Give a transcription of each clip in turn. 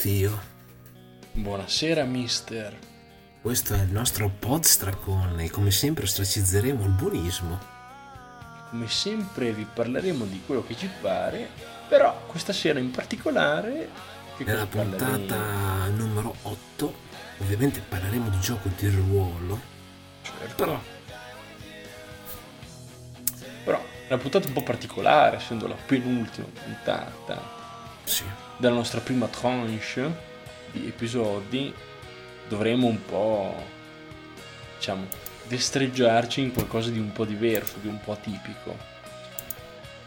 zio. Buonasera mister. Questo è il nostro podstracon e come sempre ostracizzeremo il buonismo. Come sempre vi parleremo di quello che ci pare, però questa sera in particolare Nella cosa parleremo? puntata numero 8 ovviamente parleremo di gioco di ruolo, Certo. però Però è una puntata un po' particolare, essendo la penultima puntata sì, della nostra prima tranche di episodi, dovremo un po', diciamo, destreggiarci in qualcosa di un po' diverso, di un po' atipico.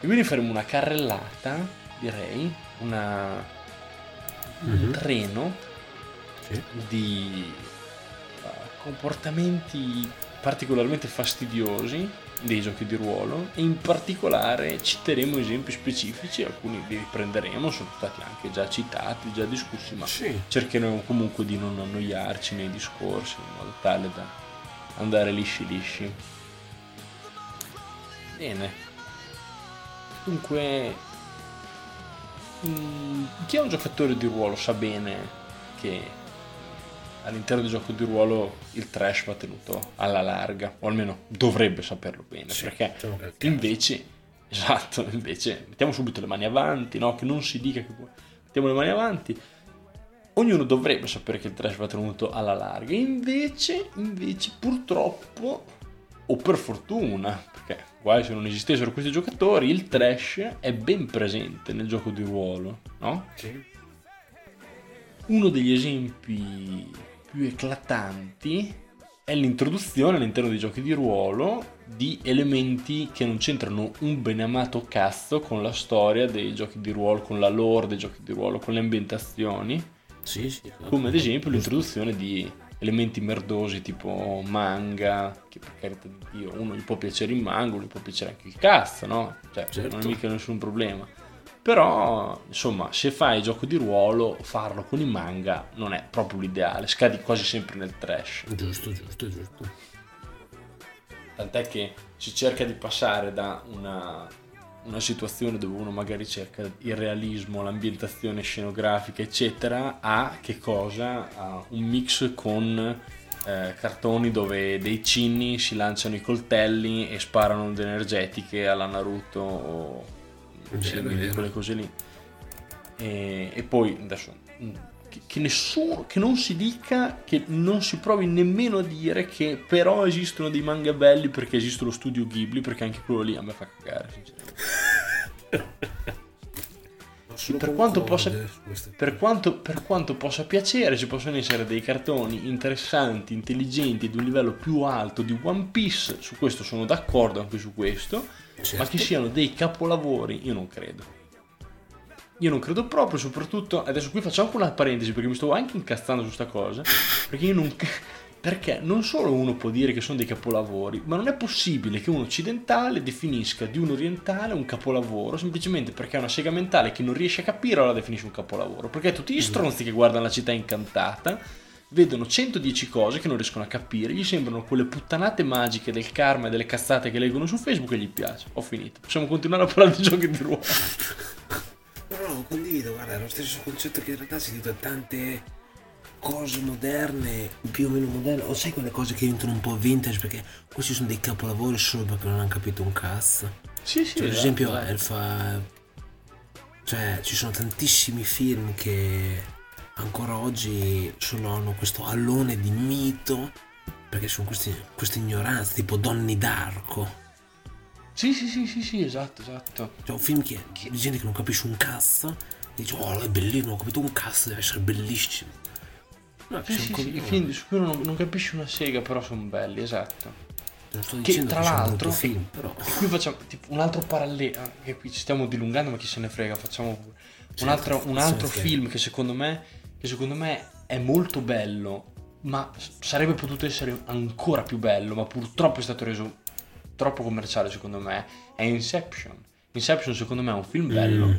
E quindi faremo una carrellata, direi, una, un Mhm. treno sì. di eh, comportamenti particolarmente fastidiosi dei giochi di ruolo e in particolare citeremo esempi specifici, alcuni li riprenderemo, sono stati anche già citati, già discussi, ma Sì. cercheremo comunque di non annoiarci nei discorsi in modo tale da andare lisci lisci. Bene. Dunque, mm, chi è un giocatore di ruolo sa bene che all'interno del gioco di ruolo il trash va tenuto alla larga, o almeno dovrebbe saperlo bene, Sì, perché diciamo invece, esatto, invece mettiamo subito le mani avanti, no? che non si dica che mettiamo le mani avanti. Ognuno dovrebbe sapere che il trash va tenuto alla larga, invece, invece purtroppo, o per fortuna, perché guai se non esistessero questi giocatori, il trash è ben presente nel gioco di ruolo, no? Sì. Uno degli esempi più eclatanti è l'introduzione all'interno dei giochi di ruolo di elementi che non c'entrano un beneamato cazzo con la storia dei giochi di ruolo, con la lore dei giochi di ruolo, con le ambientazioni, Sì, sì. esatto. come ad esempio l'introduzione di elementi merdosi tipo manga, che per carità di Dio uno gli può piacere il manga, uno gli può piacere anche il cazzo, no? Cioè, Certo. non è mica nessun problema. Però, insomma, se fai gioco di ruolo, farlo con i manga non è proprio l'ideale, scadi quasi sempre nel trash. Giusto, giusto, giusto. Tant'è che si cerca di passare da una, una situazione dove uno magari cerca il realismo, l'ambientazione scenografica, eccetera, a che cosa? A un mix con eh, cartoni dove dei cinni si lanciano i coltelli e sparano onde energetiche alla Naruto o Vero. quelle cose lì. E, e poi adesso mm, che, che nessuno che non si dica che non si provi nemmeno a dire che però esistono dei manga belli perché esiste lo studio Ghibli perché anche quello lì a me fa cagare sinceramente. Per quanto possa- per quanto, per quanto possa piacere ci possono essere dei cartoni interessanti intelligenti di un livello più alto di One Piece su questo sono d'accordo anche su questo Certo. ma che siano dei capolavori io non credo io non credo proprio soprattutto adesso qui faccio anche una parentesi perché mi sto anche incazzando su sta cosa perché io non perché non solo uno può dire che sono dei capolavori ma non è possibile che un occidentale definisca di un orientale un capolavoro semplicemente perché è una sega mentale che non riesce a capire allora definisce un capolavoro perché tutti gli stronzi che guardano la città incantata vedono 110 cose che non riescono a capire, gli sembrano quelle puttanate magiche del karma e delle cazzate che leggono su Facebook e gli piace. Ho finito. Possiamo continuare a parlare di giochi di ruolo. Però no, condivido, guarda, è lo stesso concetto che in realtà si dice tante cose moderne, più o meno moderne, o sai quelle cose che diventano un po' vintage perché questi sono dei capolavori solo perché non hanno capito un cazzo. Sì, sì. Cioè, ad esatto, esempio. Elfa, cioè, ci sono tantissimi film che ancora oggi sono, hanno questo allone di mito perché sono questi, queste ignoranze, tipo Donny d'Arco. Sì, sì, sì, sì, sì, esatto, esatto. Cioè un film che, che di gente che non capisce un cazzo, dice oh è bellissimo, ho capito un cazzo, deve essere bellissimo. No, Sì, sei un sì, sì, i film su cui non, non capisci una sega, però sono belli, esatto. Non sto Che tra che l'altro, film, però. qui facciamo tipo un altro parallelo, ah, che qui ci stiamo dilungando, ma chi se ne frega, facciamo pure. un altro, un altro film che secondo me, che secondo me è molto bello, ma sarebbe potuto essere ancora più bello, ma purtroppo è stato reso troppo commerciale secondo me, è Inception. Inception secondo me è un film bello. Mm,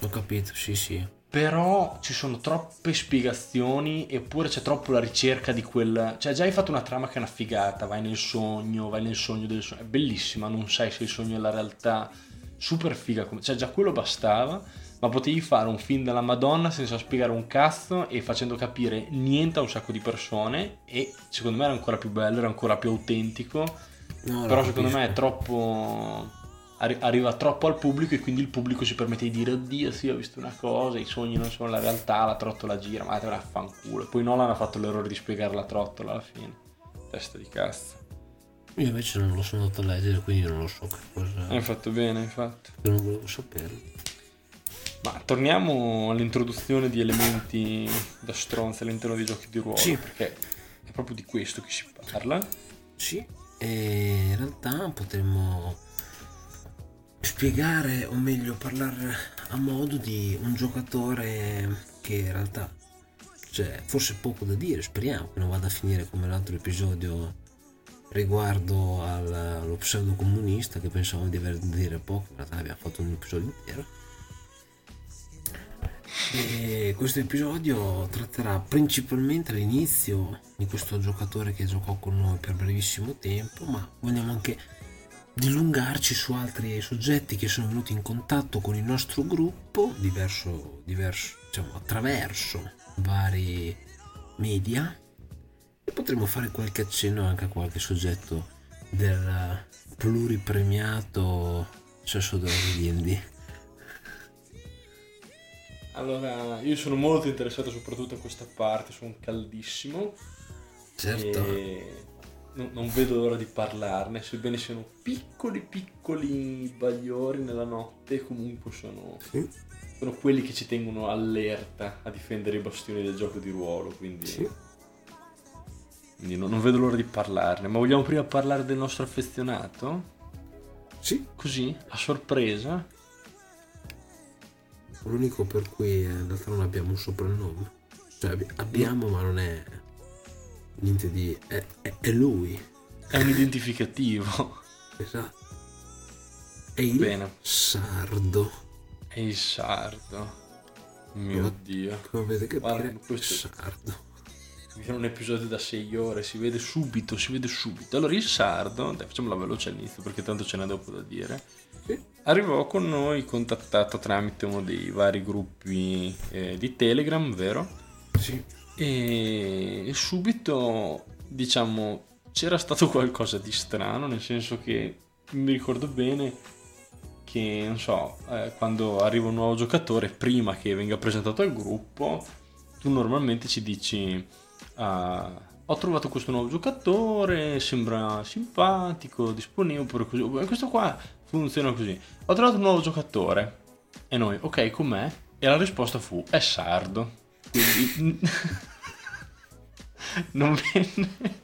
ho capito, sì, sì. Però ci sono troppe spiegazioni eppure c'è troppo la ricerca di quel... Cioè già hai fatto una trama che è una figata, vai nel sogno, vai nel sogno del sogno, è bellissima, non sai se il sogno è la realtà, super figa, come- cioè già quello bastava, ma potevi fare un film della Madonna senza spiegare un cazzo e facendo capire niente a un sacco di persone e secondo me era ancora più bello, era ancora più autentico, No, però secondo me è capisco. troppo arri- arriva troppo al pubblico e quindi il pubblico si permette di dire oddio sì ho visto una cosa i sogni non sono la realtà la trottola gira ma te ne affanculo poi Nolan ha fatto l'errore di spiegare la trottola alla fine testa di cazzo Io invece non lo sono andato a leggere, quindi non lo so che cosa. hai fatto bene infatti Non volevo sapere. Ma torniamo all'introduzione di elementi da stronzi all'interno dei giochi di ruolo Sì. perché è proprio di questo che si parla Sì, e in realtà potremmo spiegare, o meglio, parlare a modo di un giocatore che in realtà, cioè, forse poco da dire, speriamo che non vada a finire come l'altro episodio riguardo al- allo pseudo-comunista che pensavamo di aver dire poco, in realtà abbiamo fatto un episodio intero. E questo episodio tratterà principalmente l'inizio di questo giocatore che giocò con noi per brevissimo tempo, ma vogliamo anche dilungarci su altri soggetti che sono venuti in contatto con il nostro gruppo, diverso, diverso, diciamo, attraverso vari media, e potremo fare qualche accenno anche a qualche soggetto del pluripremiato Cesso di D&D. Allora io sono molto interessato soprattutto a questa parte sono caldissimo Certo. E non, non vedo l'ora di parlarne, sebbene siano piccoli piccoli bagliori nella notte, comunque sono, Sì. sono quelli che ci tengono allerta a difendere i bastioni del gioco di ruolo, quindi, Sì. quindi non, non vedo l'ora di parlarne. Ma vogliamo prima parlare del nostro affezionato? Sì, Così, a sorpresa? L'unico per cui in realtà non abbiamo un soprannome. Cioè abbi- abbiamo ma non è niente di... è, è- è lui. È un identificativo. Esatto. È il Bene. sardo. È il sardo. Mio Guarda- dio. Come avete capire, Guarda, questo- sardo. Fa un episodio da 6 ore, si vede subito, si vede subito. Allora il sardo, dai facciamola veloce all'inizio perché tanto ce n'è dopo da dire. Arrivò con noi contattato tramite uno dei vari gruppi eh, di Telegram, vero? Sì. E subito, diciamo, c'era stato qualcosa di strano, nel senso che mi ricordo bene che, non so, eh, quando arriva un nuovo giocatore, prima che venga presentato al gruppo, tu normalmente ci dici, ah, ho trovato questo nuovo giocatore, sembra simpatico, disponibile, oppure così. Questo qua funziona così. Ho trovato un nuovo giocatore. E noi, ok, com'è? E la risposta fu, è sardo. Quindi... non venne...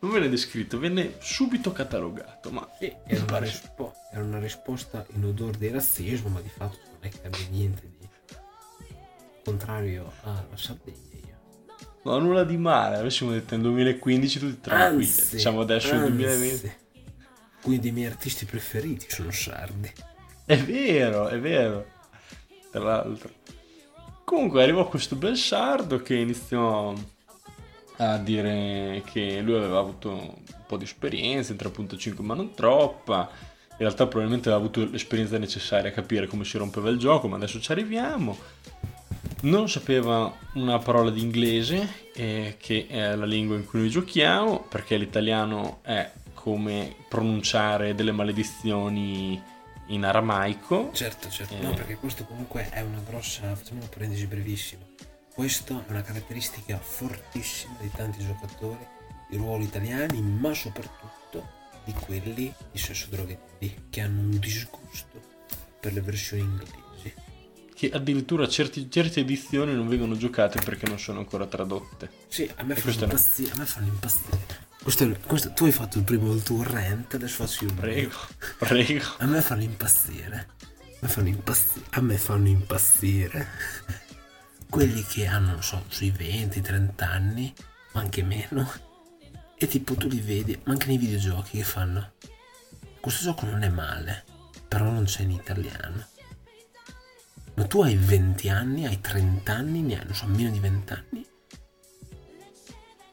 Non venne descritto, venne subito catalogato, ma Sì, era una, rispo- era una risposta in odore di razzismo, ma di fatto non è che abbia niente di contrario alla Sardegna. No, nulla di male. Avessimo detto nel 2015 tutti tranquilli. Anzi, Diciamo adesso nel anzi, 2020. Quindi i miei artisti preferiti sono sardi. È vero, è vero. Tra l'altro. Comunque arrivò questo bel sardo che iniziò a dire che lui aveva avuto un po' di esperienza in 3.5 ma non troppa. In realtà probabilmente aveva avuto l'esperienza necessaria a capire come si rompeva il gioco, ma adesso ci arriviamo. Non sapeva una parola di inglese, eh, che è la lingua in cui noi giochiamo, perché l'italiano è come pronunciare delle maledizioni in aramaico. Certo, certo. Eh. No, perché questo comunque è una grossa, facciamo una parentesi brevissima. Questo è una caratteristica fortissima di tanti giocatori di ruolo italiani, ma soprattutto di quelli di sesso droghetti che hanno un disgusto per le versioni inglesi. Che addirittura certi- certe edizioni non vengono giocate perché non sono ancora tradotte. Sì, a me fanno impazzire. A me fanno impazzire. Questo questo- tu hai fatto il primo il tuo rant, adesso faccio io. Prego, prego. A me fanno impazzire. A me fanno impazzire. A me fanno impazzire. Quelli che hanno, non so, sui 20-30 anni, ma anche meno. E tipo tu li vedi, ma anche nei videogiochi che fanno. Questo gioco non è male, però non c'è in italiano. Ma tu hai 20 anni, hai 30 anni, ne hai, non so, meno di 20 anni.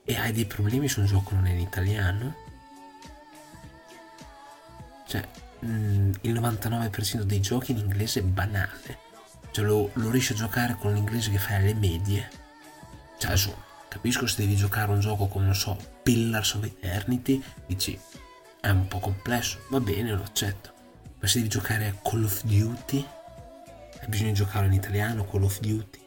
E hai dei problemi se un gioco non è in italiano? Cioè, mm, il 99% dei giochi in inglese è banale. Cioè, lo, lo riesci a giocare con l'inglese che fai alle medie. Cioè, adesso, capisco se devi giocare un gioco come, non so, Pillars of Eternity, dici, è un po' complesso, va bene, lo accetto. Ma se devi giocare a Call of Duty, hai bisogno di giocare in italiano, Call of Duty.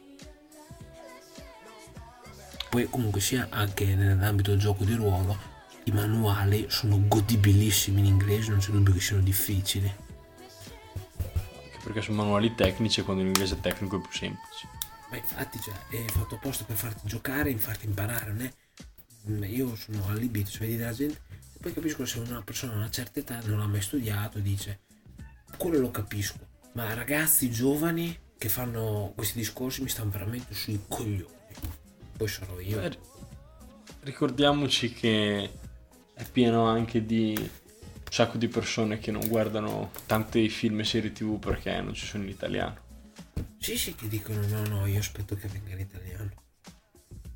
Poi comunque sia anche nell'ambito del gioco di ruolo, i manuali sono godibilissimi in inglese, non c'è dubbio che siano difficili. Anche perché sono manuali tecnici e quando l'inglese tecnico è più semplice. Ma infatti cioè, è fatto apposta per farti giocare e farti imparare, non è? Mm, Io sono allibito, cioè vedi della gente e poi capisco se una persona a una certa età non ha mai studiato e dice quello lo capisco, ma ragazzi giovani che fanno questi discorsi mi stanno veramente sui coglioni. Poi sarò io. Eh, Ricordiamoci che è pieno anche di un sacco di persone che non guardano tanti film e serie tv perché non ci sono in italiano. Sì, sì, che dicono no, no, io aspetto che venga in italiano.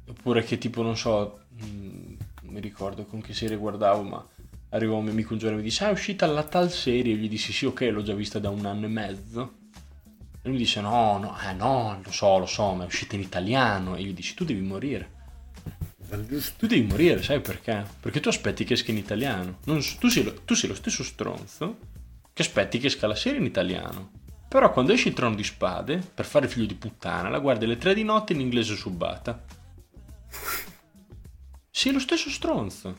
Oppure che tipo, non so, mh, non mi ricordo con che serie guardavo, ma arriva un mio amico un giorno e mi dice, ah è uscita la tal serie, e gli dissi sì, ok, l'ho già vista da un anno e mezzo. Lui mi dice, no, no, eh no, lo so, lo so, ma è uscita in italiano. E gli dici, tu devi morire. Tu devi morire, sai perché? Perché tu aspetti che esca in italiano. Non tu, sei lo, tu sei lo stesso stronzo che aspetti che esca la serie in italiano. Però quando esce il trono di spade, per fare figlio di puttana, la guardi alle tre di notte in inglese subbata. Sei lo stesso stronzo.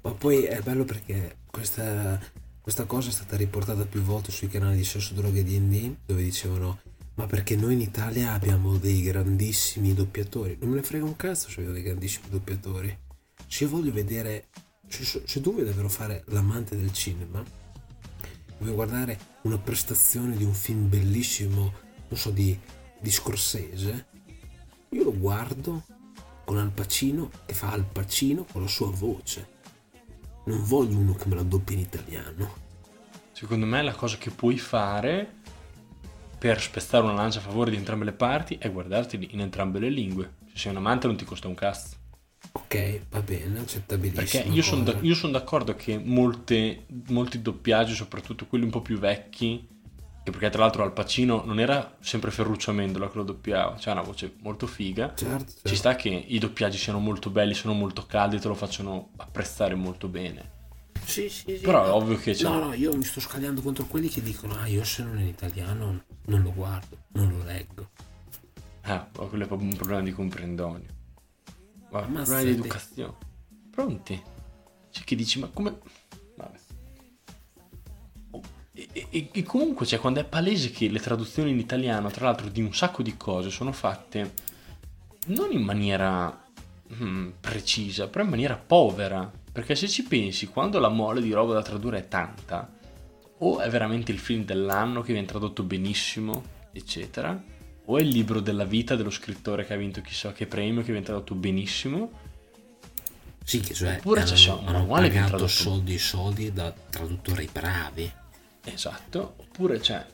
Ma poi è bello perché questa, questa cosa è stata riportata più volte sui canali di Sesso, Droga e D&D dove dicevano ma perché noi in Italia abbiamo dei grandissimi doppiatori. Non me ne frega un cazzo se avevo dei grandissimi doppiatori. Io voglio vedere, se tu vuoi davvero fare l'amante del cinema, vuoi guardare una prestazione di un film bellissimo, non so, di, di Scorsese, io lo guardo con Al Pacino che fa Al Pacino con la sua voce. Non voglio uno che me la doppia in italiano. Secondo me la cosa che puoi fare per spezzare una lancia a favore di entrambe le parti è guardarti in entrambe le lingue. Se sei un amante non ti costa un cazzo. Ok, va bene, accettabilissimo. Perché io sono cosa. d'accordo che molte- molti doppiaggi, soprattutto quelli un po' più vecchi, che perché tra l'altro Al Pacino non era sempre Ferruccio Amendola che lo doppiava, cioè una voce molto figa. Certo, certo. Ci sta che i doppiaggi siano molto belli, sono molto caldi, te lo facciano apprezzare molto bene. Sì, sì, sì. Però è ovvio che c'è. No, no, io mi sto scagliando contro quelli che dicono ah io se non è in italiano non lo guardo, non lo leggo. Ah, ma quello è proprio un problema di comprendonio. Ma un problema di educazione. Pronti? C'è chi dici, ma come... Vabbè. Oh, E, e- e comunque, cioè, quando è palese che le traduzioni in italiano, tra l'altro, di un sacco di cose sono fatte non in maniera mm, precisa, però in maniera povera. Perché se ci pensi, quando la mole di roba da tradurre è tanta, o è veramente il film dell'anno che viene tradotto benissimo, eccetera, o è il libro della vita dello scrittore che ha vinto chissà che premio che viene tradotto benissimo, Sì, che cioè Oppure c'è hanno, un manuale che pagato tradotto- soldi e soldi da traduttori bravi. esatto, oppure c'è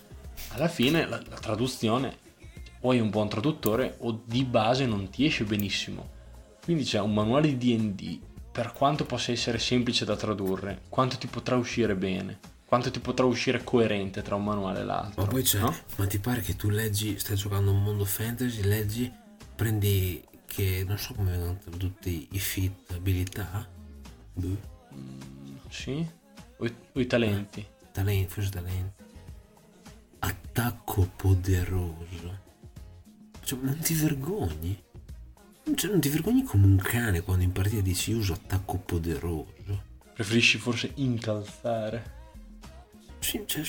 alla fine la, la traduzione o hai un buon traduttore o di base non ti esce benissimo. Quindi c'è un manuale di D&D, per quanto possa essere semplice da tradurre, quanto ti potrà uscire bene, quanto ti potrà uscire coerente tra un manuale e l'altro. Ma poi c'è, no? ma ti pare che tu leggi, stai giocando un mondo fantasy, leggi, prendi che non so come vengono tradotti i fit, abilità, boh, Sì? O i, o i talenti. talenti, forse talenti. Attacco poderoso. Cioè, non ti vergogni? Cioè, non ti vergogni come un cane quando in partita dici uso attacco poderoso. Preferisci forse incalzare? Sì, cioè,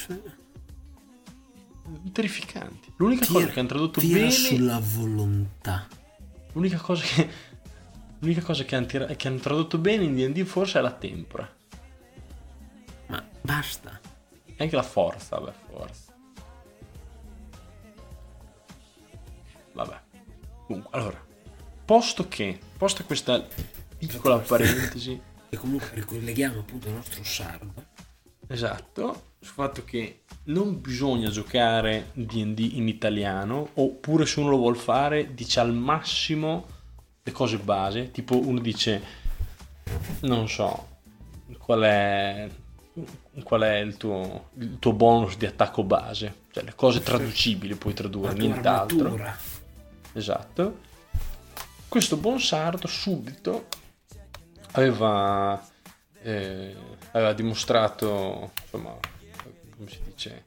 Terrificanti. L'unica tira, cosa che hanno tradotto tira bene... sulla volontà. L'unica cosa che... L'unica cosa che hanno, tira- che hanno tradotto bene in D&D forse è la tempora. Ma basta. E anche la forza, vabbè, forza. Vabbè. Comunque, allora, posto che, posto questa piccola parentesi, E comunque ricolleghiamo appunto il nostro sardo. esatto, sul fatto che non bisogna giocare D&D in italiano, oppure se uno lo vuole fare, dice al massimo le cose base, tipo uno dice, non so, qual è, qual è il, tuo, il tuo bonus di attacco base, cioè le cose traducibili puoi tradurre, nient'altro. armatura. Esatto. Questo buon sardo subito aveva, eh, aveva dimostrato, insomma, come si dice,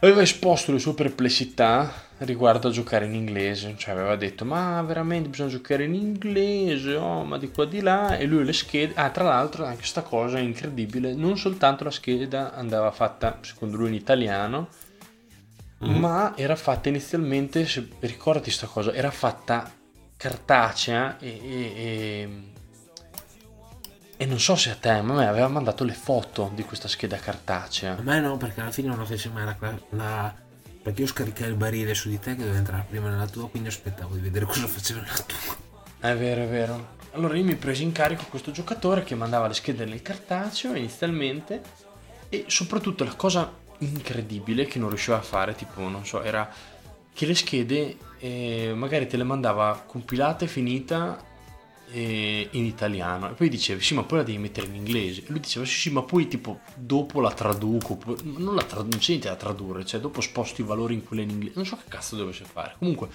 aveva esposto le sue perplessità riguardo a giocare in inglese, cioè aveva detto ma veramente bisogna giocare in inglese, oh, ma di qua di là, e lui le schede, ah tra l'altro anche sta cosa è incredibile, non soltanto la scheda andava fatta secondo lui in italiano, ma era fatta inizialmente, se ricordati sta cosa, era fatta cartacea e, e- e- non so se a te, ma a me aveva mandato le foto di questa scheda cartacea. A me no, perché alla fine non la fece mai la, la- Perché io scaricai il barile su di te che doveva entrare prima nella tua, quindi aspettavo di vedere cosa faceva nella tua. È vero, è vero. Allora io mi presi in carico questo giocatore che mandava le schede nel cartaceo inizialmente e soprattutto la cosa incredibile che non riusciva a fare, tipo, non so, era che le schede eh, magari te le mandava compilata e finita eh, in italiano. E poi dicevi sì ma poi la devi mettere in inglese. E lui diceva sì sì ma poi tipo dopo la traduco. Non, la trad- non c'è niente da tradurre cioè dopo sposto i valori in quella in inglese non so che cazzo dovesse fare. Comunque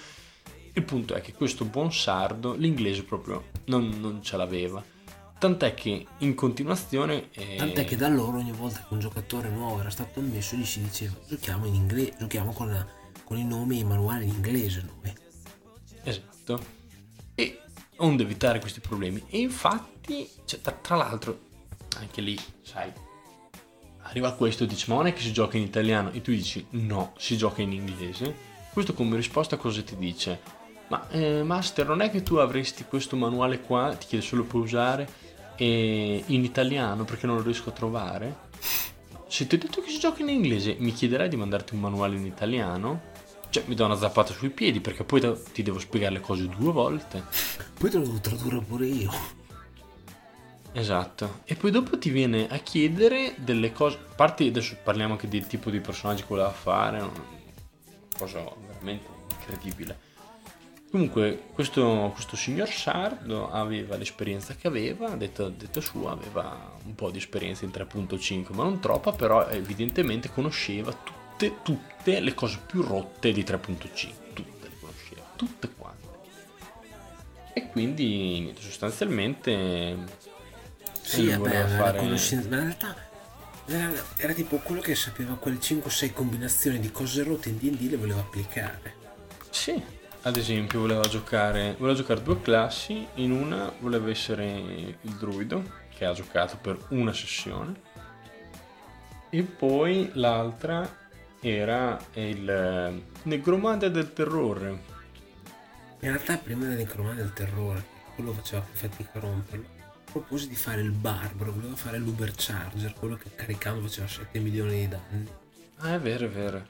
il punto è che questo buon sardo l'inglese proprio non, non ce l'aveva. Tant'è che in continuazione eh, Tant'è che da loro ogni volta che un giocatore nuovo era stato ammesso gli si diceva giochiamo in inglese, giochiamo con, la- con i nomi e i manuali in inglese noi. Esatto. E onde evitare questi problemi. E infatti, cioè, tra, tra l'altro, anche lì, sai, arriva questo e dice, ma non è che si gioca in italiano? E tu dici, no, si gioca in inglese. Questo come risposta cosa ti dice? Ma eh, Master, non è che tu avresti questo manuale qua, ti chiede solo puoi usare, e in italiano perché non lo riesco a trovare? Se ti ho detto che si gioca in inglese, mi chiederai di mandarti un manuale in italiano? Cioè, mi do una zappata sui piedi perché poi te- ti devo spiegare le cose due volte. Poi te lo devo tradurre pure io. Esatto. E poi dopo ti viene a chiedere delle cose. A parte adesso parliamo anche del tipo di personaggi che voleva fare. Una cosa veramente incredibile. Comunque, questo, questo signor Sardo aveva l'esperienza che aveva, detto, detto sua, aveva un po' di esperienza in 3.5, ma non troppa, però evidentemente conosceva tutte, tutte le cose più rotte di 3.5. Tutte le conosceva, tutte quante. E quindi, sostanzialmente, Sì, vabbè, fare- la conoscenza, ma in realtà era, era tipo quello che sapeva quelle 5-6 combinazioni di cose rotte in D&D le voleva applicare. Sì, ad esempio voleva giocare, voleva giocare due classi, in una voleva essere il druido, che ha giocato per una sessione, e poi l'altra era il eh, negromante del terrore. In realtà prima del necromante del terrore, quello faceva fatica a romperlo, propose di fare il barbaro, voleva fare l'ubercharger, quello che caricando faceva 7 milioni di danni. Ah, è vero, è vero.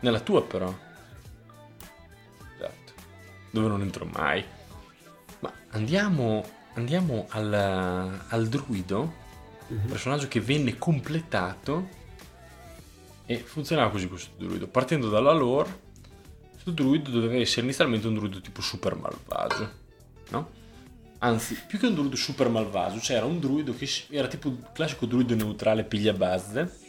Nella tua però. Esatto. Dove non entro mai. Ma andiamo, andiamo al, al druido, Mhm. personaggio che venne completato e funzionava così questo druido. Partendo dalla lore, questo druido doveva essere inizialmente un druido tipo super malvagio, no? Anzi, più che un druido super malvagio, c'era un druido che era tipo il classico druido neutrale piglia bazze.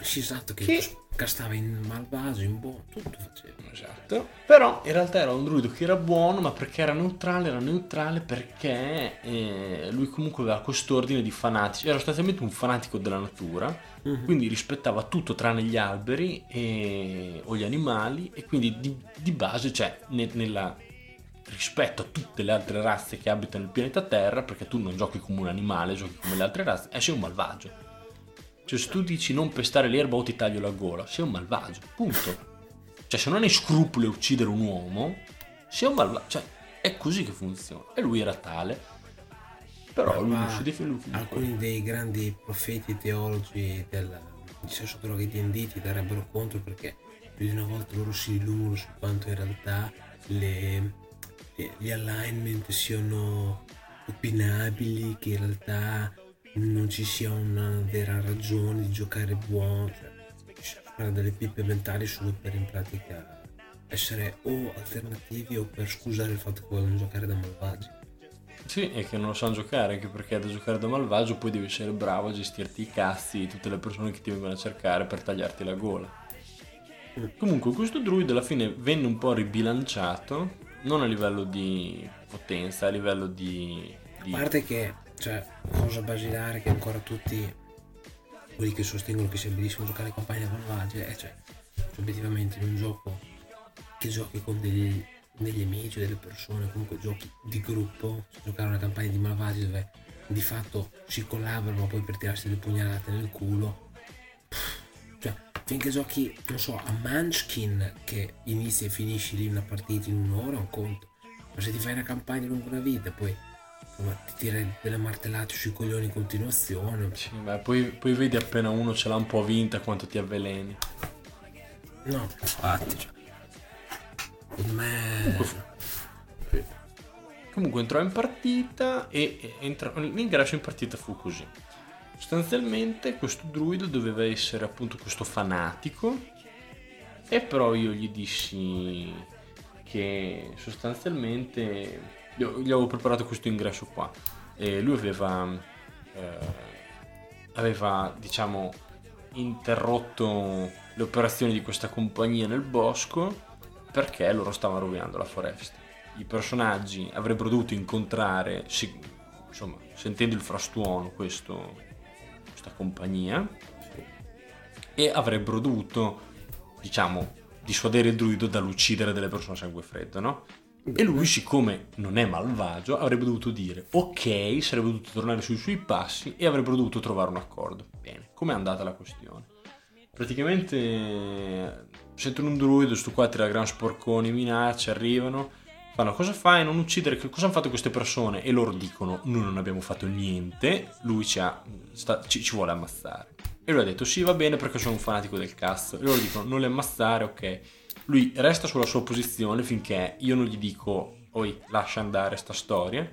Sì, esatto, che, Che- castava in malvagio, in buono, tutto faceva. Esatto. Però in realtà era un druido che era buono, ma perché era neutrale, era neutrale perché eh, lui comunque aveva quest'ordine di fanatici. Era sostanzialmente un fanatico della natura, quindi rispettava tutto tranne gli alberi e- o gli animali, e quindi di, di base, cioè ne- nella rispetto a tutte le altre razze che abitano il pianeta Terra, perché tu non giochi come un animale, giochi come le altre razze, e sei un malvagio. Cioè, se tu dici non pestare l'erba o ti taglio la gola, sei un malvagio, punto. Cioè, se non hai scrupoli a uccidere un uomo, sei un malvagio. Cioè, è così che funziona. E lui era tale. Però lui non si definiva Alcuni dei grandi profeti teologi del sesso droga D&D ti darebbero conto perché più di una volta loro si illumino su quanto in realtà le, gli alignment siano opinabili, che in realtà non ci sia una vera ragione di giocare buono, cioè sono delle pippe mentali solo per in pratica essere o alternativi o per scusare il fatto che vogliono giocare da malvagi. Sì, e che non lo sanno giocare, anche perché da giocare da malvagio poi devi essere bravo a gestirti i cazzi di tutte le persone che ti vengono a cercare per tagliarti la gola. Mm. Comunque questo druid alla fine venne un po' ribilanciato, non a livello di potenza, a livello di... di... A parte che, cioè, cosa basilare che ancora tutti quelli che sostengono che sia bellissimo giocare campagne malvagie, è cioè, obiettivamente in un gioco che giochi con degli degli amici, delle persone, comunque giochi di gruppo, giocare una campagna di malvagi dove di fatto si collaborano poi per tirarsi le pugnalate nel culo. Cioè, finché giochi, non so, a Munchkin che inizi e finisci lì una partita in un'ora, un conto. Ma se ti fai una campagna lungo una vita, poi insomma, ti tiri delle martellate sui coglioni in continuazione. Sì, beh, poi, poi, vedi appena uno ce l'ha un po' vinta quanto ti avveleni. No, infatti, cioè, Secondo me... Sì. Comunque entrò in partita e entra... l'ingresso in partita fu così. Sostanzialmente questo druido doveva essere appunto questo fanatico e però io gli dissi che sostanzialmente gli avevo preparato questo ingresso qua e lui aveva eh, aveva diciamo interrotto le operazioni di questa compagnia nel bosco perché loro stavano rovinando la foresta. I personaggi avrebbero dovuto incontrare, insomma, sentendo il frastuono, questo, questa compagnia, e avrebbero dovuto, diciamo, dissuadere il druido dall'uccidere delle persone a sangue freddo, no? E lui, siccome non è malvagio, avrebbe dovuto dire ok, sarebbe dovuto tornare sui suoi passi e avrebbero dovuto trovare un accordo. Bene, com'è andata la questione? Praticamente sentono un druido, sto qua tira gran sporconi, minacce, arrivano, fanno cosa fai? Non uccidere, cosa hanno fatto queste persone? E loro dicono noi non abbiamo fatto niente, lui ci, ha, sta, ci, ci vuole ammazzare. E lui ha detto sì va bene perché sono un fanatico del cazzo. E loro dicono non le ammazzare, ok. Lui resta sulla sua posizione finché io non gli dico oi lascia andare sta storia.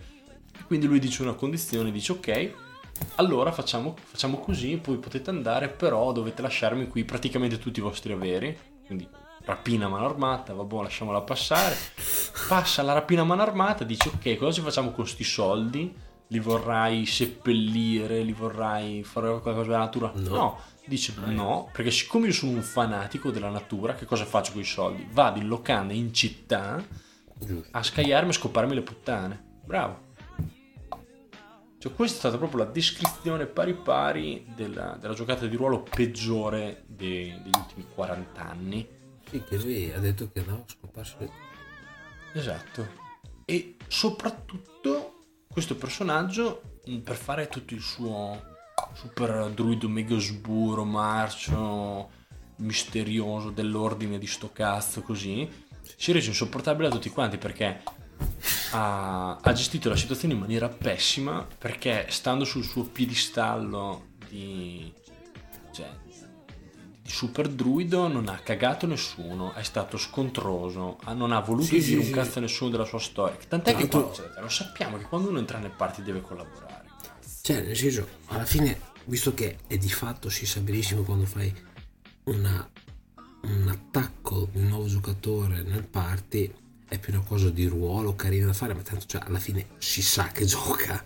Quindi lui dice una condizione, dice ok, allora facciamo, facciamo così, poi potete andare, però dovete lasciarmi qui praticamente tutti i vostri averi quindi rapina mano armata, vabbè lasciamola passare, passa la rapina mano armata, dice ok cosa ci facciamo con questi soldi? Li vorrai seppellire, li vorrai fare qualcosa della natura? No, no. Dice no, perché siccome io sono un fanatico della natura, che cosa faccio con i soldi? Vado in locanda in città a scagliarmi e scoparmi le puttane. Bravo. Cioè, questa è stata proprio la descrizione pari pari della, della giocata di ruolo peggiore dei, degli ultimi 40 anni. Sì, che lui ha detto che andava a scoparsi. Esatto. E soprattutto questo personaggio, mm, per fare tutto il suo super druido mega sburo, marcio, misterioso dell'ordine di sto cazzo così, si è reso insopportabile a tutti quanti perché ha, ha, gestito la situazione in maniera pessima perché stando sul suo piedistallo di, cioè, di super druido non ha cagato nessuno, è stato scontroso, non ha voluto sì, dire sì, un cazzo a nessuno della sua storia. Tant'è che quando, cioè, lo sappiamo che quando uno entra nel party deve collaborare. Cioè, nel senso, alla fine, visto che è di fatto si sa benissimo quando fai una, un attacco di un nuovo giocatore nel party è più una cosa di ruolo carina da fare, ma tanto cioè, alla fine si sa che gioca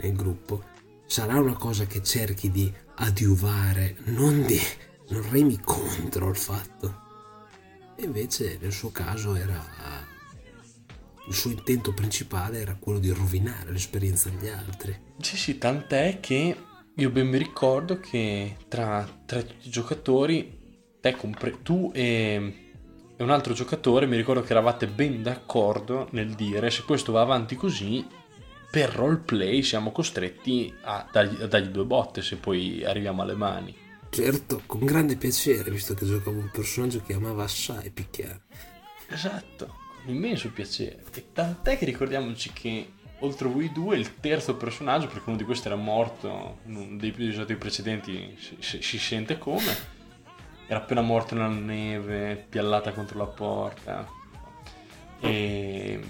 nel gruppo. Sarà una cosa che cerchi di adiuvare, non di non remi contro il fatto. E invece nel suo caso era il suo intento principale era quello di rovinare l'esperienza degli altri. Sì, sì, tant'è che io ben mi ricordo che tra, tra tutti i giocatori, te compre- tu e e un altro giocatore, mi ricordo che eravate ben d'accordo nel dire se questo va avanti così, per roleplay siamo costretti a dargli, a dargli due botte se poi arriviamo alle mani. Certo, con grande piacere, visto che giocavo un personaggio che amava assai picchiare. Esatto, immenso piacere. E tant'è che ricordiamoci che oltre a voi due, il terzo personaggio, perché uno di questi era morto in uno dei episodi precedenti, si, si, si sente come, era appena morto nella neve, piallata contro la porta. E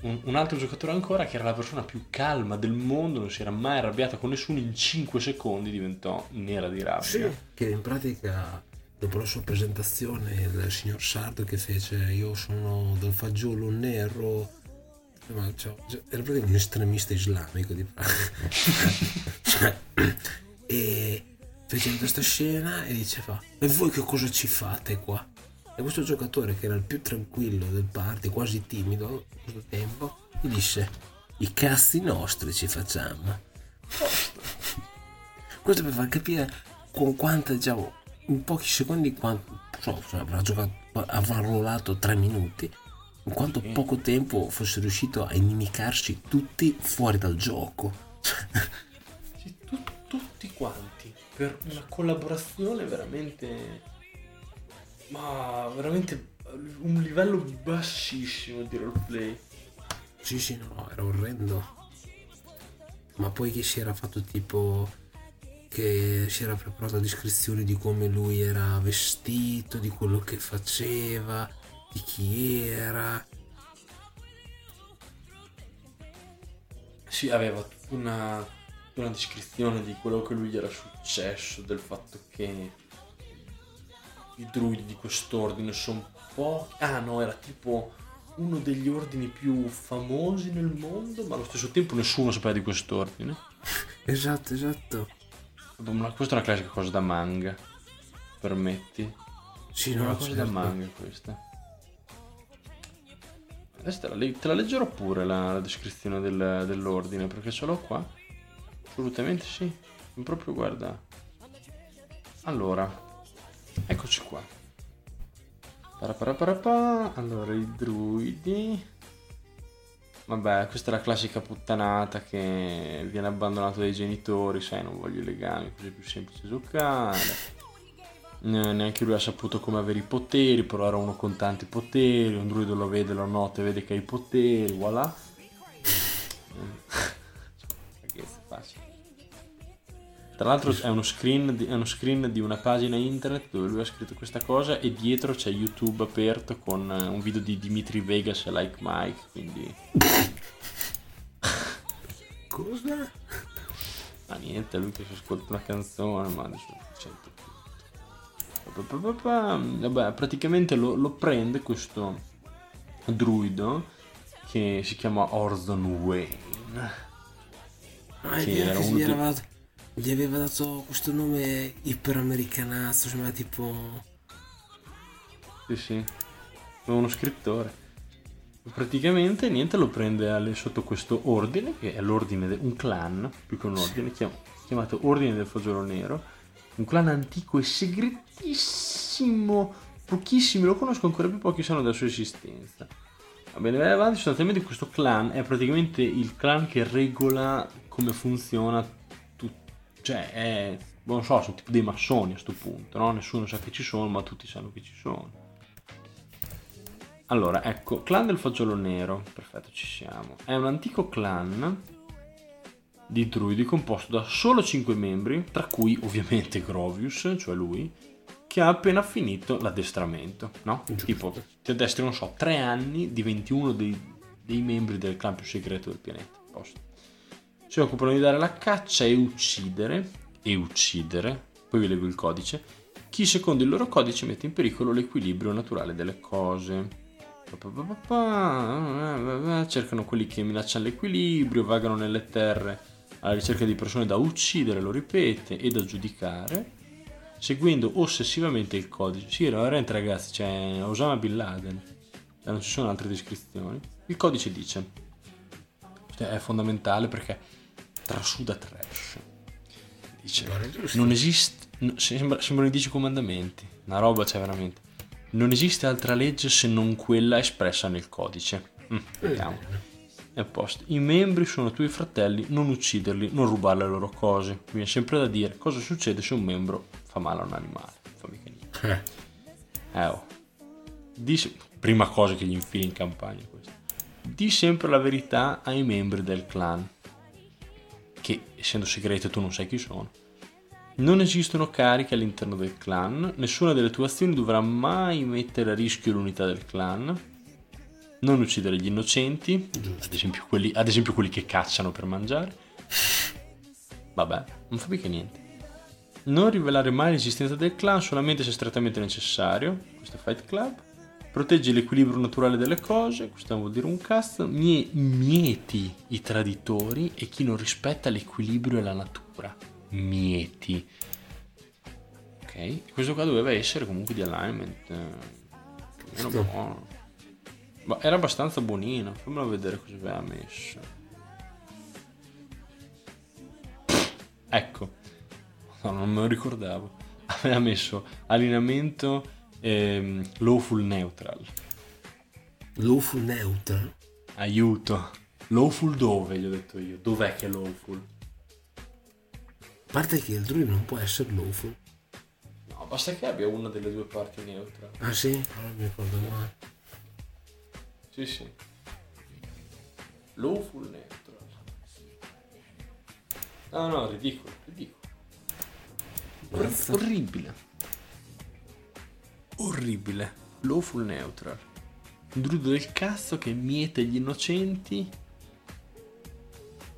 un, un, altro giocatore ancora, che era la persona più calma del mondo, non si era mai arrabbiata con nessuno, in 5 secondi diventò nera di rabbia. Sì, che in pratica dopo la sua presentazione il signor Sardo che fece io sono del fagiolo nero ma cioè, era proprio un estremista islamico di cioè, e fece questa scena e diceva e voi che cosa ci fate qua? E questo giocatore che era il più tranquillo del party quasi timido a questo tempo gli disse i cazzi nostri ci facciamo questo per far capire con quanta diciamo in pochi secondi quanto, so, avrà giocato avrà rollato tre minuti in quanto poco tempo fosse riuscito a inimicarci tutti fuori dal gioco. sì, tu, tutti quanti, per una collaborazione veramente... Ma veramente un livello bassissimo di roleplay. Sì, sì, no, era orrendo. Ma poi che si era fatto tipo che si era preparato descrizioni di come lui era vestito, di quello che faceva, di chi era. Sì, aveva una, una descrizione di quello che lui gli era successo, del fatto che i druidi di quest'ordine sono pochi. Ah no, era tipo uno degli ordini più famosi nel mondo, ma allo stesso tempo nessuno sapeva di quest'ordine. Esatto, esatto. Questa è una classica cosa da manga, permetti? Sì, no, una cosa certo. da manga questa. Adesso te la, te la leggerò pure la, la descrizione del, dell'ordine perché ce l'ho qua. Assolutamente sì. Proprio guarda. Allora, eccoci qua. Paraparapara. Allora, i druidi. Vabbè, questa è la classica puttanata che viene abbandonato dai genitori, sai, non voglio i legami, così è più semplice giocare neanche lui ha saputo come avere i poteri, però era uno con tanti poteri, un druido lo vede la notte, vede che ha i poteri, voilà. Tra l'altro è uno, screen di, è uno screen di una pagina internet dove lui ha scritto questa cosa e dietro c'è YouTube aperto con eh, un video di Dimitri Vegas e Like Mike, quindi... Cosa? Ma niente, lui che si ascolta una canzone, ma Vabbè, praticamente lo, lo prende questo druido che si chiama Orson Wayne. Ah, che era uno era, gli aveva dato questo nome iperamericanazzo, sembrava tipo... Sì, sì, uno scrittore. Praticamente niente lo prende sotto questo ordine, che è l'ordine, de, un clan, più che un ordine, chiamato Ordine del Fagiolo Nero, un clan antico e segretissimo. Pochissimi lo conosco, ancora più pochi sanno della sua esistenza. Va bene, vai avanti. Sostanzialmente questo clan è praticamente il clan che regola come funziona. Cioè, è. Non so, sono tipo dei massoni a questo punto, no? Nessuno sa che ci sono, ma tutti sanno che ci sono. Allora, ecco, clan del fagiolo nero. Perfetto, ci siamo. È un antico clan di druidi composto da solo 5 membri, tra cui ovviamente Grovius, cioè lui, che ha appena finito l'addestramento, no? Giusto. Tipo, ti addestri, non so, 3 anni, diventi uno dei, dei membri del clan più segreto del pianeta. Posto. Si occupano di dare la caccia e uccidere, e uccidere, poi vi leggo il codice, chi secondo il loro codice mette in pericolo l'equilibrio naturale delle cose. Cercano quelli che minacciano l'equilibrio, vagano nelle terre alla ricerca di persone da uccidere, lo ripete, e da giudicare, seguendo ossessivamente il codice. Sì, era veramente ragazzi, c'è Osama Bin Laden, non ci sono altre descrizioni. Il codice dice, è fondamentale perché trasuda trash. Dice, non esiste, sembra, sembrano i dieci comandamenti, una roba c'è veramente. Non esiste altra legge se non quella espressa nel codice. Mm, vediamo. È a posto. I membri sono tuoi fratelli, non ucciderli, non rubare le loro cose. Mi viene sempre da dire cosa succede se un membro fa male a un animale. Fa mica niente. Eh, Eh oh. Di Prima cosa che gli infili in campagna questo. Di sempre la verità ai membri del clan. Che essendo segrete tu non sai chi sono. Non esistono cariche all'interno del clan. Nessuna delle tue azioni dovrà mai mettere a rischio l'unità del clan. Non uccidere gli innocenti. Ad esempio quelli, ad esempio quelli che cacciano per mangiare. Vabbè, non fa mica niente. Non rivelare mai l'esistenza del clan solamente se strettamente necessario. Questo è Fight Club. Proteggi l'equilibrio naturale delle cose. Questo vuol dire un cast. Mie- mieti i traditori e chi non rispetta l'equilibrio e la natura. Mieti. Ok. Questo qua doveva essere comunque di alignment. eh, Giusto. buono. Ma era abbastanza buonino. Fammelo vedere cosa aveva messo. Ecco. No, non me lo ricordavo. Aveva messo allineamento ehm, lawful neutral. Lawful neutral. Aiuto. Lawful dove? Gli ho detto io. Dov'è che è lawful? A parte che il druido non può essere lawful. No, basta che abbia una delle due parti neutral. Ah sì? Non mi ricordo mai. Sì, sì. Lawful neutral. No, no, ridicolo, ridicolo. Mazza. orribile. Orribile. Lawful neutral. Un druido del cazzo che miete gli innocenti.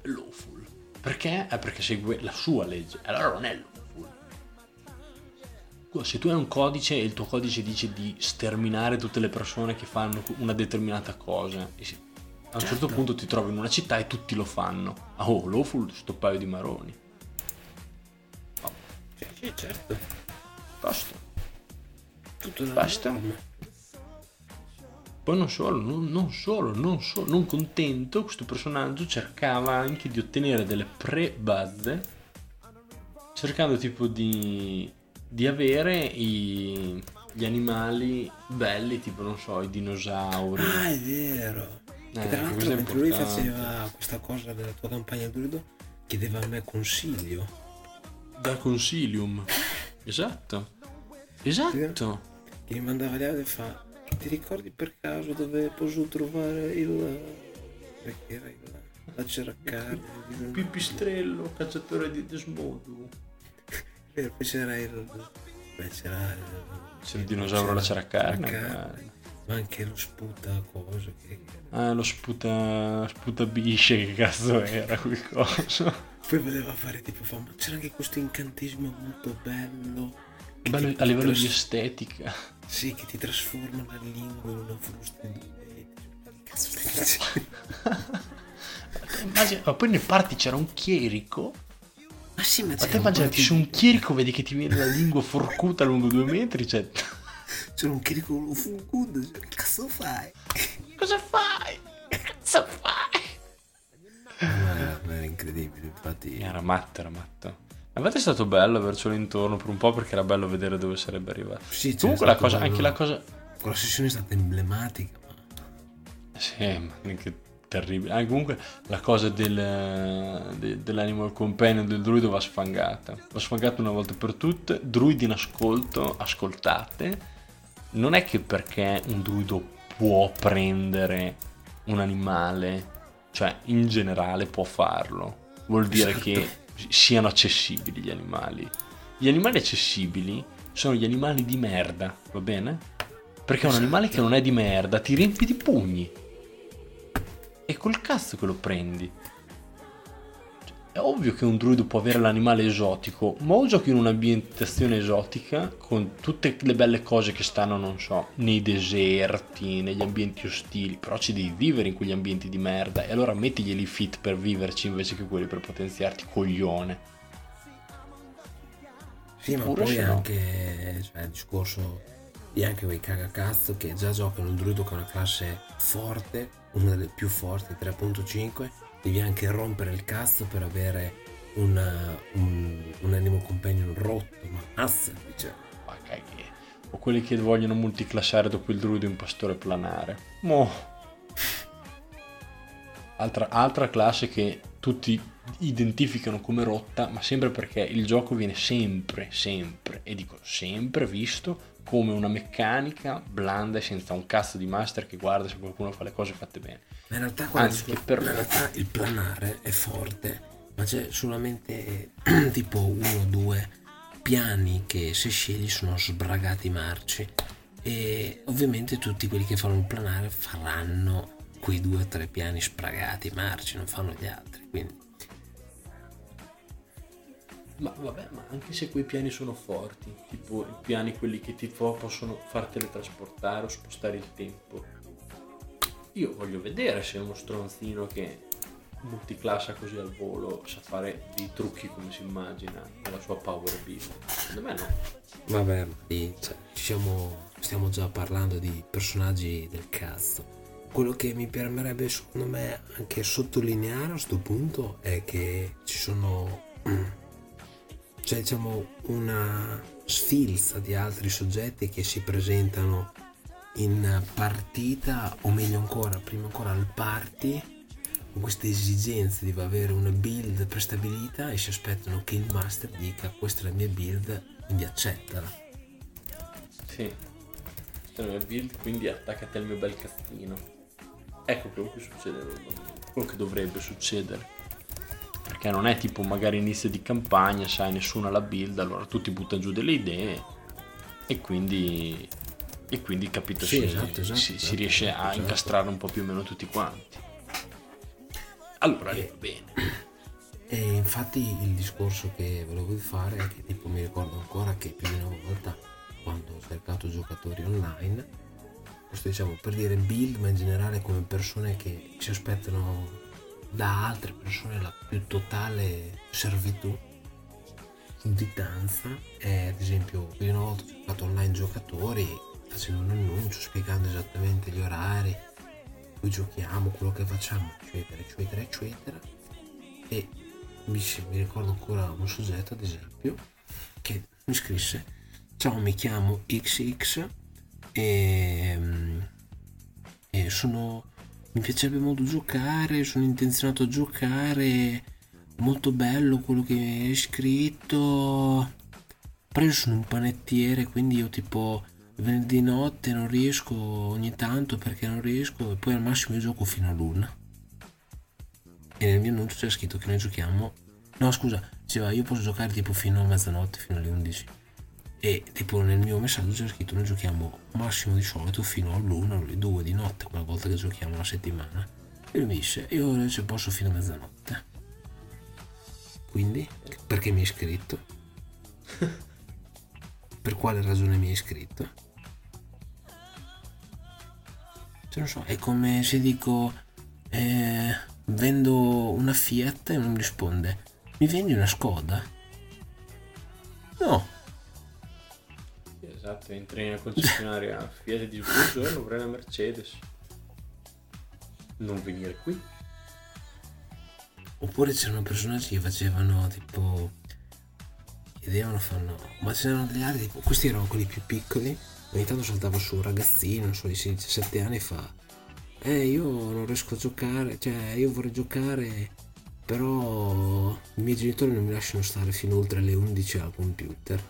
Lawful. Perché? Eh, perché segue la sua legge. Allora non è lawful. Se tu hai un codice e il tuo codice dice di sterminare tutte le persone che fanno una determinata cosa, a un certo Certo. punto ti trovi in una città e tutti lo fanno. Ah, oh, lawful, sto paio di maroni. Sì, sì, certo. Basta. Tutto nella Basta. norma. Poi non solo, non, non solo, non solo, non contento, questo personaggio cercava anche di ottenere delle pre-buzze, cercando tipo di, di avere i- gli animali belli, tipo non so, i dinosauri. Ah, è vero. Eh, Che tra l'altro mentre lui faceva questa cosa della tua campagna druido, chiedeva a me consiglio. Da Consilium. Esatto. Esatto. Che mi mandava gli audio e fa ti ricordi per caso dove posso trovare il perché era il la cercare Pipistrello, cacciatore di Desmodo. poi c'era il beh, c'era il, C'è il dinosauro ceraccarne. ceraccarne, ma anche lo sputa cosa che Ah, lo sputa, sputa bisce, che cazzo era quel coso. poi voleva fare tipo fa, ma c'era anche questo incantesimo molto bello Bello a livello di estetica. Sì che ti trasforma la lingua in una frusta di cazzo stai Immagina- ma poi nelle parti c'era un chierico. ma sì ma Ma te immaginati su un chierico vedi che ti viene la lingua forcuta lungo due metri, cioè... c'era un chirico fungudo che cazzo fai Cosa fai? Che cazzo fai? ma era, ma era incredibile infatti Era matto, era matto. Volte è stato bello avercelo intorno per un po' perché era bello vedere dove sarebbe arrivato. Sì, Comunque la cosa, bello. anche la cosa... quella sessione è stata emblematica ma Sì, ma che terribile. Ah, comunque la cosa del, de- dell'animal companion del druido va sfangata. Va sfangata una volta per tutte. Druidi in ascolto, ascoltate. Non è che perché un druido può prendere un animale, cioè in generale può farlo. Vuol dire Esatto. che siano accessibili gli animali. Gli animali accessibili sono gli animali di merda, va bene? Perché un animale che non è di merda ti riempi di pugni. E col cazzo che lo prendi. È ovvio che un druido può avere l'animale esotico, ma o giochi in un'ambientazione esotica con tutte le belle cose che stanno, non so, nei deserti, negli ambienti ostili, però ci devi vivere in quegli ambienti di merda e allora mettiglieli fit per viverci invece che quelli per potenziarti, coglione. Sì, ma Oppure poi no. anche cioè, il discorso di anche quei cagacazzo che già giocano un druido con una classe forte, una delle più forti, 3.5, devi anche rompere il cazzo per avere una- un, un animal companion rotto, ma cioè. Ma caghe. O quelli che vogliono multiclassare dopo il druido in pastore planare. Mo. Altra, altra classe che tutti identificano come rotta, ma sempre perché il gioco viene sempre, sempre, e dico sempre visto come una meccanica blanda e senza un cazzo di master che guarda se qualcuno fa le cose fatte bene. Ma in realtà, Anzi, che per- in realtà il planare è forte, ma c'è solamente tipo uno o due piani che se scegli sono sbragati marci. E ovviamente tutti quelli che fanno il planare faranno quei due o tre piani spragati marci, non fanno gli altri. Quindi Ma vabbè, ma anche se quei piani sono forti, tipo i piani quelli che ti po- possono far teletrasportare o spostare il tempo. Io voglio vedere se uno stronzino che multiclassa così al volo sa fare dei trucchi come si immagina nella sua power build. Secondo me no. Vabbè, cioè, ci siamo, stiamo già parlando di personaggi del cazzo. Quello che mi permerebbe secondo me anche sottolineare a questo punto è che ci sono c'è diciamo una sfilza di altri soggetti che si presentano in partita o meglio ancora prima ancora al party con queste esigenze di avere una build prestabilita e si aspettano che il master dica questa è la mia build quindi accettala Sì. Questa è la mia build, quindi attaccati al mio bel castino. Ecco quello che succede quello che dovrebbe succedere. Perché non è tipo magari inizio di campagna, sai, nessuno ha la build, allora tutti buttano giù delle idee e quindi, e quindi capito, Sì, si, esatto, esatto, si- si esatto, riesce esatto, a esatto. incastrare un po' più o meno tutti quanti. Allora lì va bene. E infatti il discorso che volevo fare è che tipo mi ricordo ancora che più di una volta quando ho cercato giocatori online, questo diciamo per dire build ma in generale come persone che si aspettano da altre persone la più totale servitù, sudditanza e ad esempio di una volta ho cercato online giocatori facendo un annuncio spiegando esattamente gli orari, cui giochiamo, quello che facciamo, eccetera, eccetera, eccetera. E mi, mi ricordo ancora un soggetto, ad esempio, che mi scrisse: Ciao, mi chiamo XX e, e sono. Mi piacerebbe molto giocare, sono intenzionato a giocare. Molto bello quello che hai scritto. Però io sono un panettiere, quindi io tipo venerdì notte non riesco ogni tanto perché non riesco e poi al massimo io gioco fino a luna. E nel mio annuncio c'è scritto che noi giochiamo. No, scusa, diceva io posso giocare tipo fino a mezzanotte, fino alle 11. E tipo nel mio messaggio c'è scritto noi giochiamo massimo di solito fino all'una o alle 2 di notte, quella volta che giochiamo la settimana. E lui mi dice, io invece posso fino a mezzanotte. Quindi, perché mi hai iscritto? per quale ragione mi hai iscritto? Cioè, non so, è come se dico eh, vendo una Fiat e non mi risponde mi vendi una Skoda? No, Esatto, entri nella concessionaria Fiat e dici buongiorno, vorrei una Mercedes. Non venire qui. oppure c'erano personaggi che facevano tipo chiedevano, fanno ma c'erano degli altri tipo questi erano quelli più piccoli ogni tanto saltava su un ragazzino non so di 16-17 anni fa eh io non riesco a giocare cioè io vorrei giocare però i miei genitori non mi lasciano stare fino oltre le 11 al computer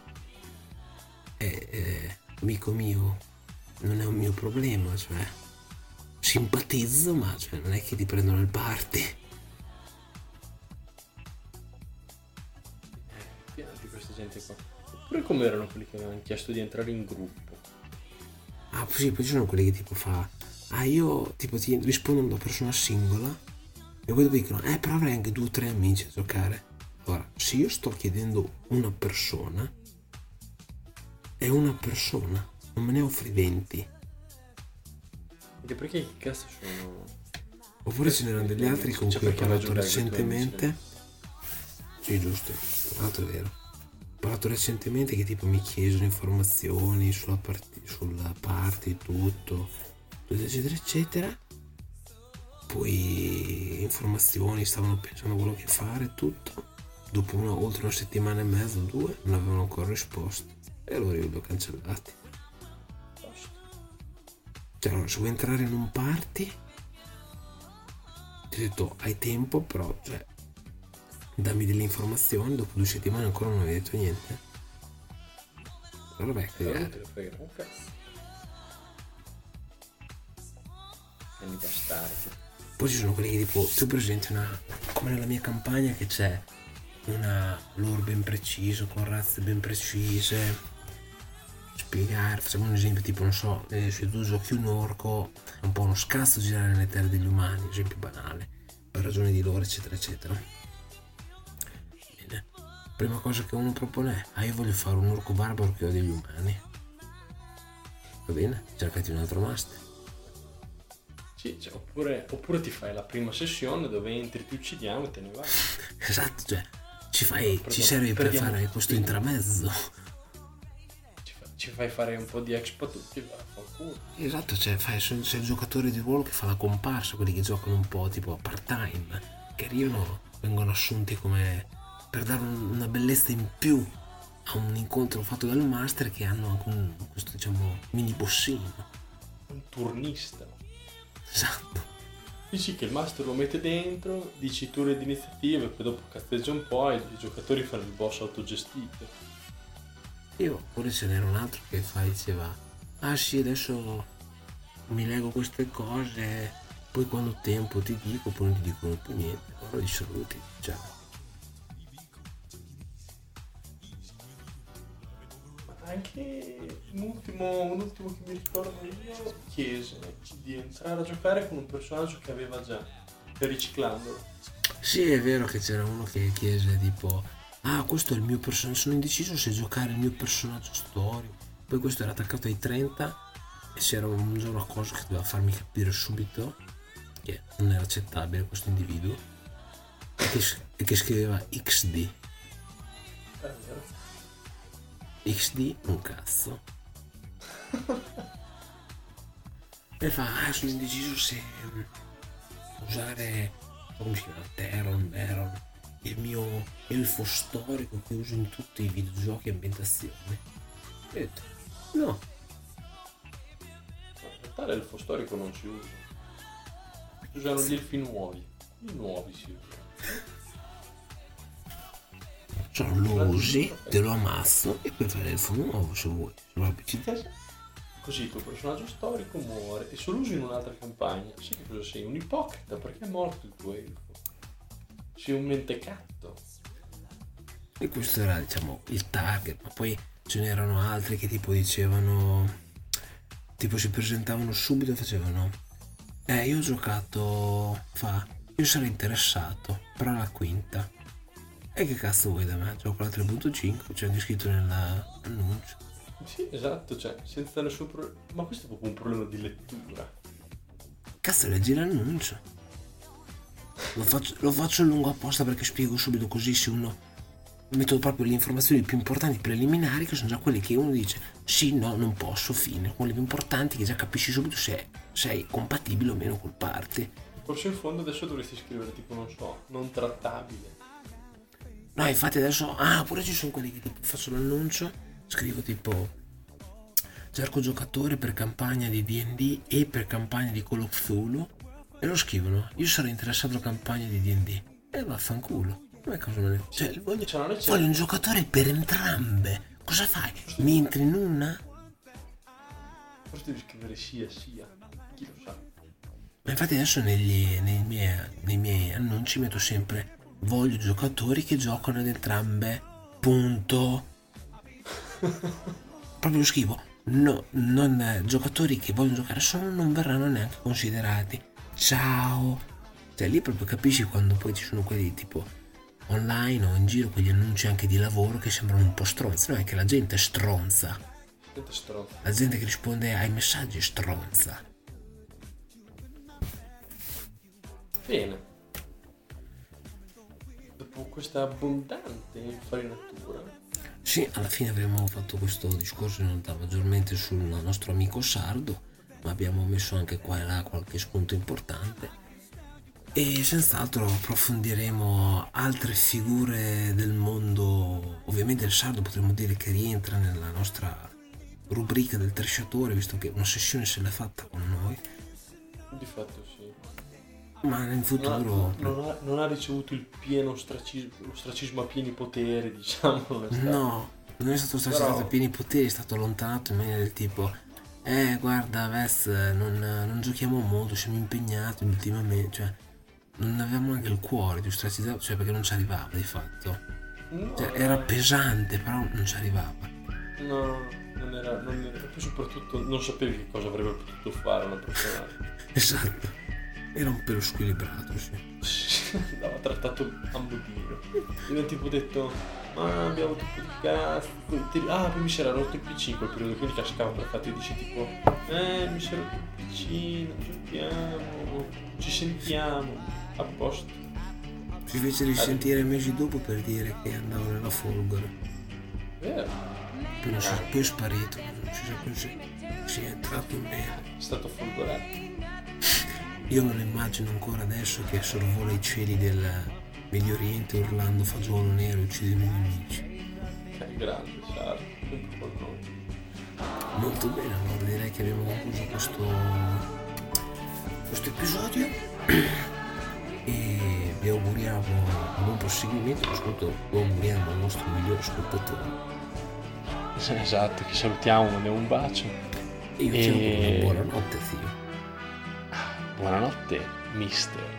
e eh, amico mio non è un mio problema cioè simpatizzo ma cioè, non è che ti prendono il party Piano di questa gente qua. Oppure come erano quelli che avevano chiesto di entrare in gruppo. Ah, sì, poi ci sono quelli che tipo fa. Ah, io tipo ti rispondo da persona singola. E poi dopo dicono, eh, però avrei anche due o tre amici a giocare. Ora, se io sto chiedendo una persona, è una persona, non me ne offri 20. Anche perché che cazzo sono... Oppure ce n'erano degli altri con Cioè, cui ho parlato recentemente. Sì, giusto, tra l'altro è vero. Ho parlato recentemente che tipo mi chiesero informazioni sulla, parti- sulla party, tutto, eccetera, eccetera. Poi informazioni, stavano pensando a quello che fare, tutto. Dopo una, oltre una settimana e mezzo, due, non avevano ancora risposto. E allora io li ho cancellati. Cioè, allora, se vuoi entrare in un party, ti ho detto hai tempo, però, cioè, dammi delle informazioni, dopo due settimane ancora non hai detto niente. Allora vai a non cagare. bastardi. Poi ci sono quelli che tipo, tu presenti una, come nella mia campagna che c'è una lore ben preciso, con razze ben precise. Spiegare, facciamo un esempio tipo, non so, eh, se tu giochi un orco, è un po' uno scazzo girare nelle terre degli umani, esempio banale, per ragioni di lore, eccetera, eccetera. Bene. Prima cosa che uno propone è, ah io voglio fare un orco barbaro che odia gli umani. Va bene? Cercati un altro master. Sì, cioè, oppure, oppure ti fai la prima sessione dove entri, ti uccidiamo e te ne vai. Esatto, cioè ci fai, Perdiamo- ci serve per fare questo intramezzo. Ci, fa- ci fai fare un po' di expo a tutti, vaffanculo. Esatto, cioè fai, sei il giocatore di ruolo che fa la comparsa, quelli che giocano un po' tipo part time, che arrivano, vengono assunti come per dare un- una bellezza in più a un incontro fatto dal master che hanno anche un, questo diciamo mini bossino. Un turnista. Esatto. Dici che il master lo mette dentro, dici turni di iniziativa e poi dopo cazzeggia un po' e i giocatori fanno il boss autogestito. Io oppure ce n'era un altro che fa, diceva, ah sì adesso mi leggo queste cose, poi quando ho tempo ti dico, poi non ti dicono più niente, allora li saluti, ciao. Anche un ultimo, un ultimo che mi ricordo io chiese di entrare a giocare con un personaggio che aveva già, riciclandolo. Sì, è vero che c'era uno che chiese tipo, ah questo è il mio personaggio, sono indeciso se giocare il mio personaggio storico, poi questo era attaccato ai 30 e c'era un giorno a cosa che doveva farmi capire subito che non era accettabile questo individuo e che, e che scriveva XD. XD un cazzo. e fa, ah, sono indeciso se usare, come si chiama, Teron, Baron, il mio elfo storico che uso in tutti i videogiochi e ambientazioni. E ho detto, no, Ma in realtà l'elfo storico non si usa. Si usano gli elfi nuovi. I nuovi si usano. cioè lo usi, te lo ammazzo e poi fai l'elfo nuovo se vuoi. Così il tuo personaggio storico muore e se lo usi in un'altra campagna, sai che cosa sei? Un ipocrita perché è morto il tuo elfo. Sei un mentecatto. E questo era diciamo il target, ma poi ce n'erano altri che tipo dicevano, tipo si presentavano subito e facevano, eh io ho giocato, fa, io sarei interessato, però la quinta. E che cazzo vuoi da me? Gioco la 3.5, c'è anche scritto nell'annuncio. Sì, esatto, cioè, senza nessun problema. Ma questo è proprio un problema di lettura. Cazzo leggi l'annuncio. Lo faccio, lo faccio lungo apposta perché spiego subito così se uno metto proprio le informazioni più importanti preliminari che sono già quelle che uno dice sì, no, non posso, fine. Quelle più importanti che già capisci subito se sei compatibile o meno col party. Forse in fondo adesso dovresti scrivere tipo, non so, non trattabile. No, infatti adesso, ah, pure ci sono quelli che tipo faccio l'annuncio, scrivo tipo cerco giocatore per campagna di D&D e per campagna di Call of Cthulhu e lo scrivono, io sarei interessato a campagna di D&D e vaffanculo, non è cosa me ne... Cioè, voglio, non è voglio un giocatore per entrambe, cosa fai? Mi entri in una? Forse devi scrivere sia sia. Chi lo sa. Ma infatti adesso negli- nei, miei, nei miei annunci metto sempre voglio giocatori che giocano ad entrambe, punto. Proprio lo scrivo, no, non, giocatori che vogliono giocare solo non verranno neanche considerati. Ciao. Cioè lì proprio capisci quando poi ci sono quelli tipo online o in giro quegli annunci anche di lavoro che sembrano un po' stronzi, no? È che la gente stronza. La gente che risponde ai messaggi è stronza. Bene. Dopo questa abbondante infarinatura, Sì, alla fine abbiamo fatto questo discorso in realtà maggiormente sul nostro amico sardo, abbiamo messo anche qua e là qualche spunto importante. E senz'altro approfondiremo altre figure del mondo. Ovviamente il sardo potremmo dire che rientra nella nostra rubrica del tresciatore, visto che una sessione se l'è fatta con noi, Di fatto sì. ma in Non ha, futuro... non ha- non ha ricevuto il pieno ostracismo, ostracismo a pieni poteri, diciamo. Non. No, non è stato stracciato Però- a pieni poteri, è stato allontanato in maniera del tipo Eh guarda Vest, non, non giochiamo molto, siamo impegnati ultimamente, cioè non avevamo neanche il cuore di ostracizzato, cioè perché non ci arrivava di fatto. No, Cioè, era pesante, però non ci arrivava. No, non era, non era. Poi soprattutto non sapevi che cosa avrebbe potuto fare una persona. Esatto. Era un pelo squilibrato, sì. Andava trattato a modino. Io mi tipo detto, ma abbiamo ti- Ah, poi mi si era rotto il PC in quel periodo, quindi cascava per fatti dici tipo, eh, mi si è rotto il PC, non giochiamo, ci sentiamo, a posto. Ci fece risentire mesi dopo per dire che andavo nella Folgore. Vero, Poi, non si- poi è sparito, non si sa più se si è entrato in me. è stato folgorato. Io me lo immagino ancora adesso che sorvola i cieli del Medio Oriente urlando fagiolo nero uccide i miei nemici. È grande, Sara, noi. Molto bene, allora direi che abbiamo concluso questo, questo episodio e vi auguriamo un buon proseguimento, soprattutto lo auguriamo al nostro miglior ascoltatore. Esatto, che salutiamo, mandiamo un bacio. E io ti E- auguro una buonanotte, zio. Buonanotte, mister.